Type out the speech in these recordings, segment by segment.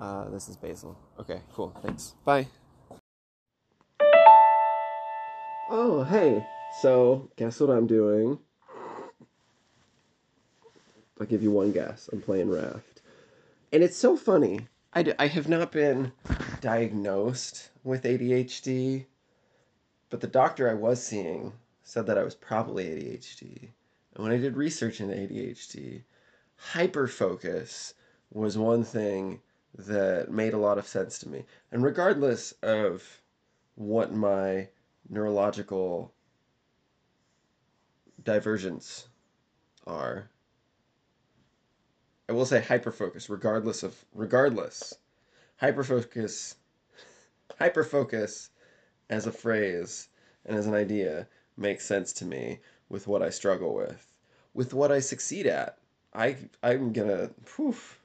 Uh, this is Basil. Okay, cool. Thanks. Bye. Oh, hey. So, guess what I'm doing? I'll give you one guess. I'm playing Raft. And it's so funny. I, d- I have not been diagnosed with ADHD, but the doctor I was seeing said that I was probably ADHD. And when I did research into ADHD, hyperfocus was one thing that made a lot of sense to me. And regardless of what my neurological divergence are, I will say hyperfocus, regardless of regardless. Hyperfocus hyperfocus as a phrase and as an idea makes sense to me with what I struggle with. With what I succeed at. I I'm gonna poof.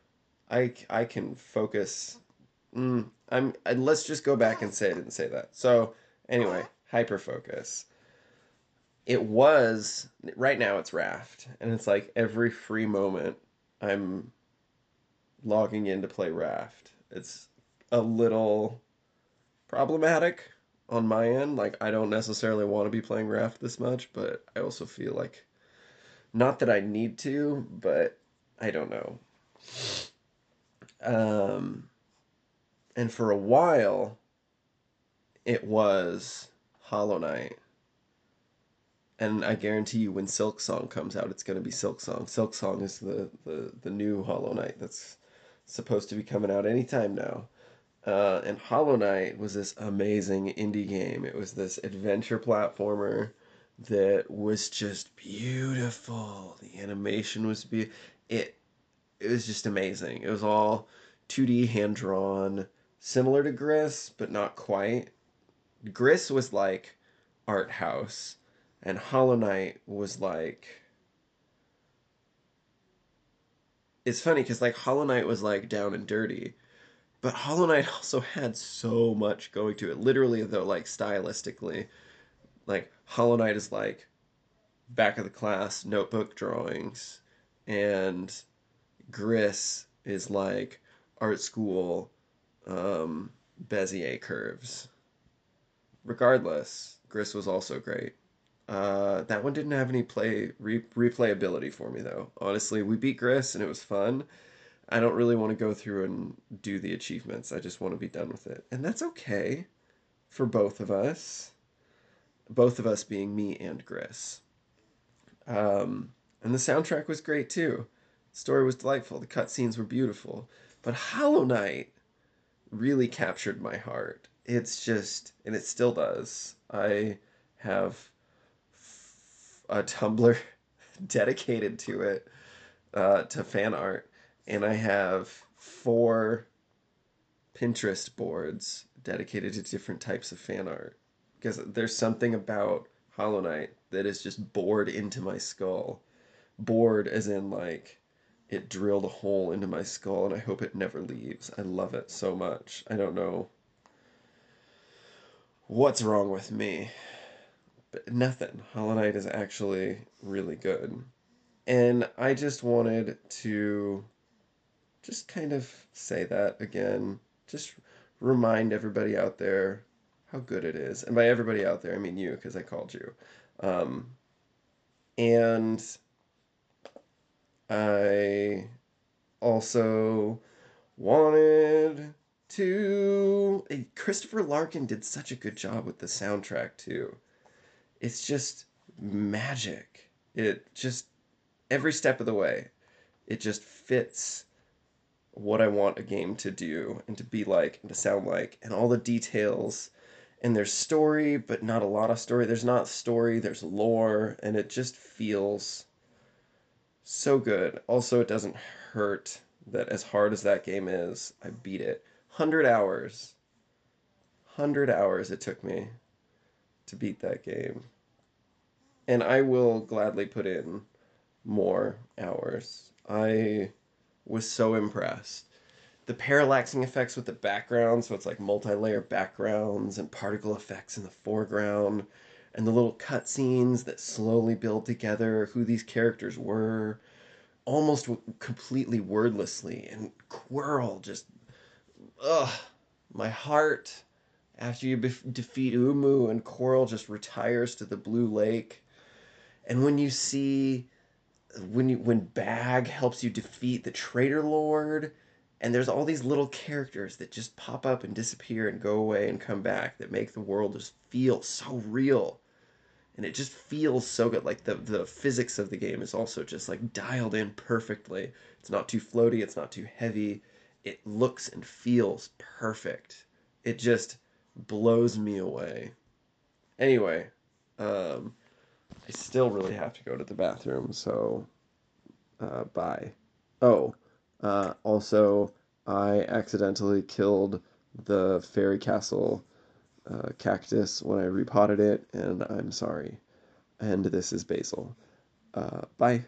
I I can focus. Mm, I'm. Let's just go back and say I didn't say that. So anyway, hyper focus. It was right now. It's Raft, and it's like every free moment I'm logging in to play Raft. It's a little problematic on my end. Like I don't necessarily want to be playing Raft this much, but I also feel like not that I need to, but I don't know. Um, and for a while, it was Hollow Knight. And I guarantee you, when Silksong comes out, it's going to be Silksong. Silk Song is the, the, the new Hollow Knight that's supposed to be coming out anytime now. Uh, and Hollow Knight was this amazing indie game. It was this adventure platformer that was just beautiful. The animation was be it it was just amazing. It was all 2D hand drawn, similar to Gris, but not quite. Gris was like art house, and Hollow Knight was like. It's funny because like Hollow Knight was like down and dirty, but Hollow Knight also had so much going to it. Literally, though, like stylistically, like Hollow Knight is like back of the class notebook drawings, and Gris is like art school um, Bezier curves. Regardless, Gris was also great. Uh, that one didn't have any play re- replayability for me though. Honestly, we beat Gris and it was fun. I don't really want to go through and do the achievements. I just want to be done with it, and that's okay for both of us. Both of us being me and Gris. Um, and the soundtrack was great too. The story was delightful. The cutscenes were beautiful. But Hollow Knight really captured my heart. It's just, and it still does. I have a Tumblr dedicated to it, uh, to fan art, and I have four Pinterest boards dedicated to different types of fan art. Because there's something about Hollow Knight that is just bored into my skull. Bored as in like it drilled a hole into my skull and I hope it never leaves. I love it so much. I don't know what's wrong with me. But nothing. Hollow Knight is actually really good. And I just wanted to just kind of say that again. Just remind everybody out there how good it is. And by everybody out there, I mean you, because I called you. Um, and I also wanted to. Christopher Larkin did such a good job with the soundtrack, too. It's just magic. It just, every step of the way, it just fits what I want a game to do and to be like and to sound like, and all the details. And there's story, but not a lot of story. There's not story, there's lore, and it just feels so good. Also, it doesn't hurt that as hard as that game is, I beat it. 100 hours. 100 hours it took me to beat that game. And I will gladly put in more hours. I was so impressed. The parallaxing effects with the background, so it's like multi layer backgrounds and particle effects in the foreground, and the little cutscenes that slowly build together who these characters were, almost completely wordlessly. And Quirrell just, ugh, my heart. After you bef- defeat Uumuu and Quirrell just retires to the Blue Lake, and when you see when you when Bag helps you defeat the Traitor Lord, and there's all these little characters that just pop up and disappear and go away and come back that make the world just feel so real. And it just feels so good. Like the the physics of the game is also just like dialed in perfectly. It's not too floaty, it's not too heavy. It looks and feels perfect. It just blows me away. Anyway, um I still really have to go to the bathroom, so uh, bye. Oh, uh, also, I accidentally killed the fairy castle uh, cactus when I repotted it, and I'm sorry. And this is Basil. Uh, bye.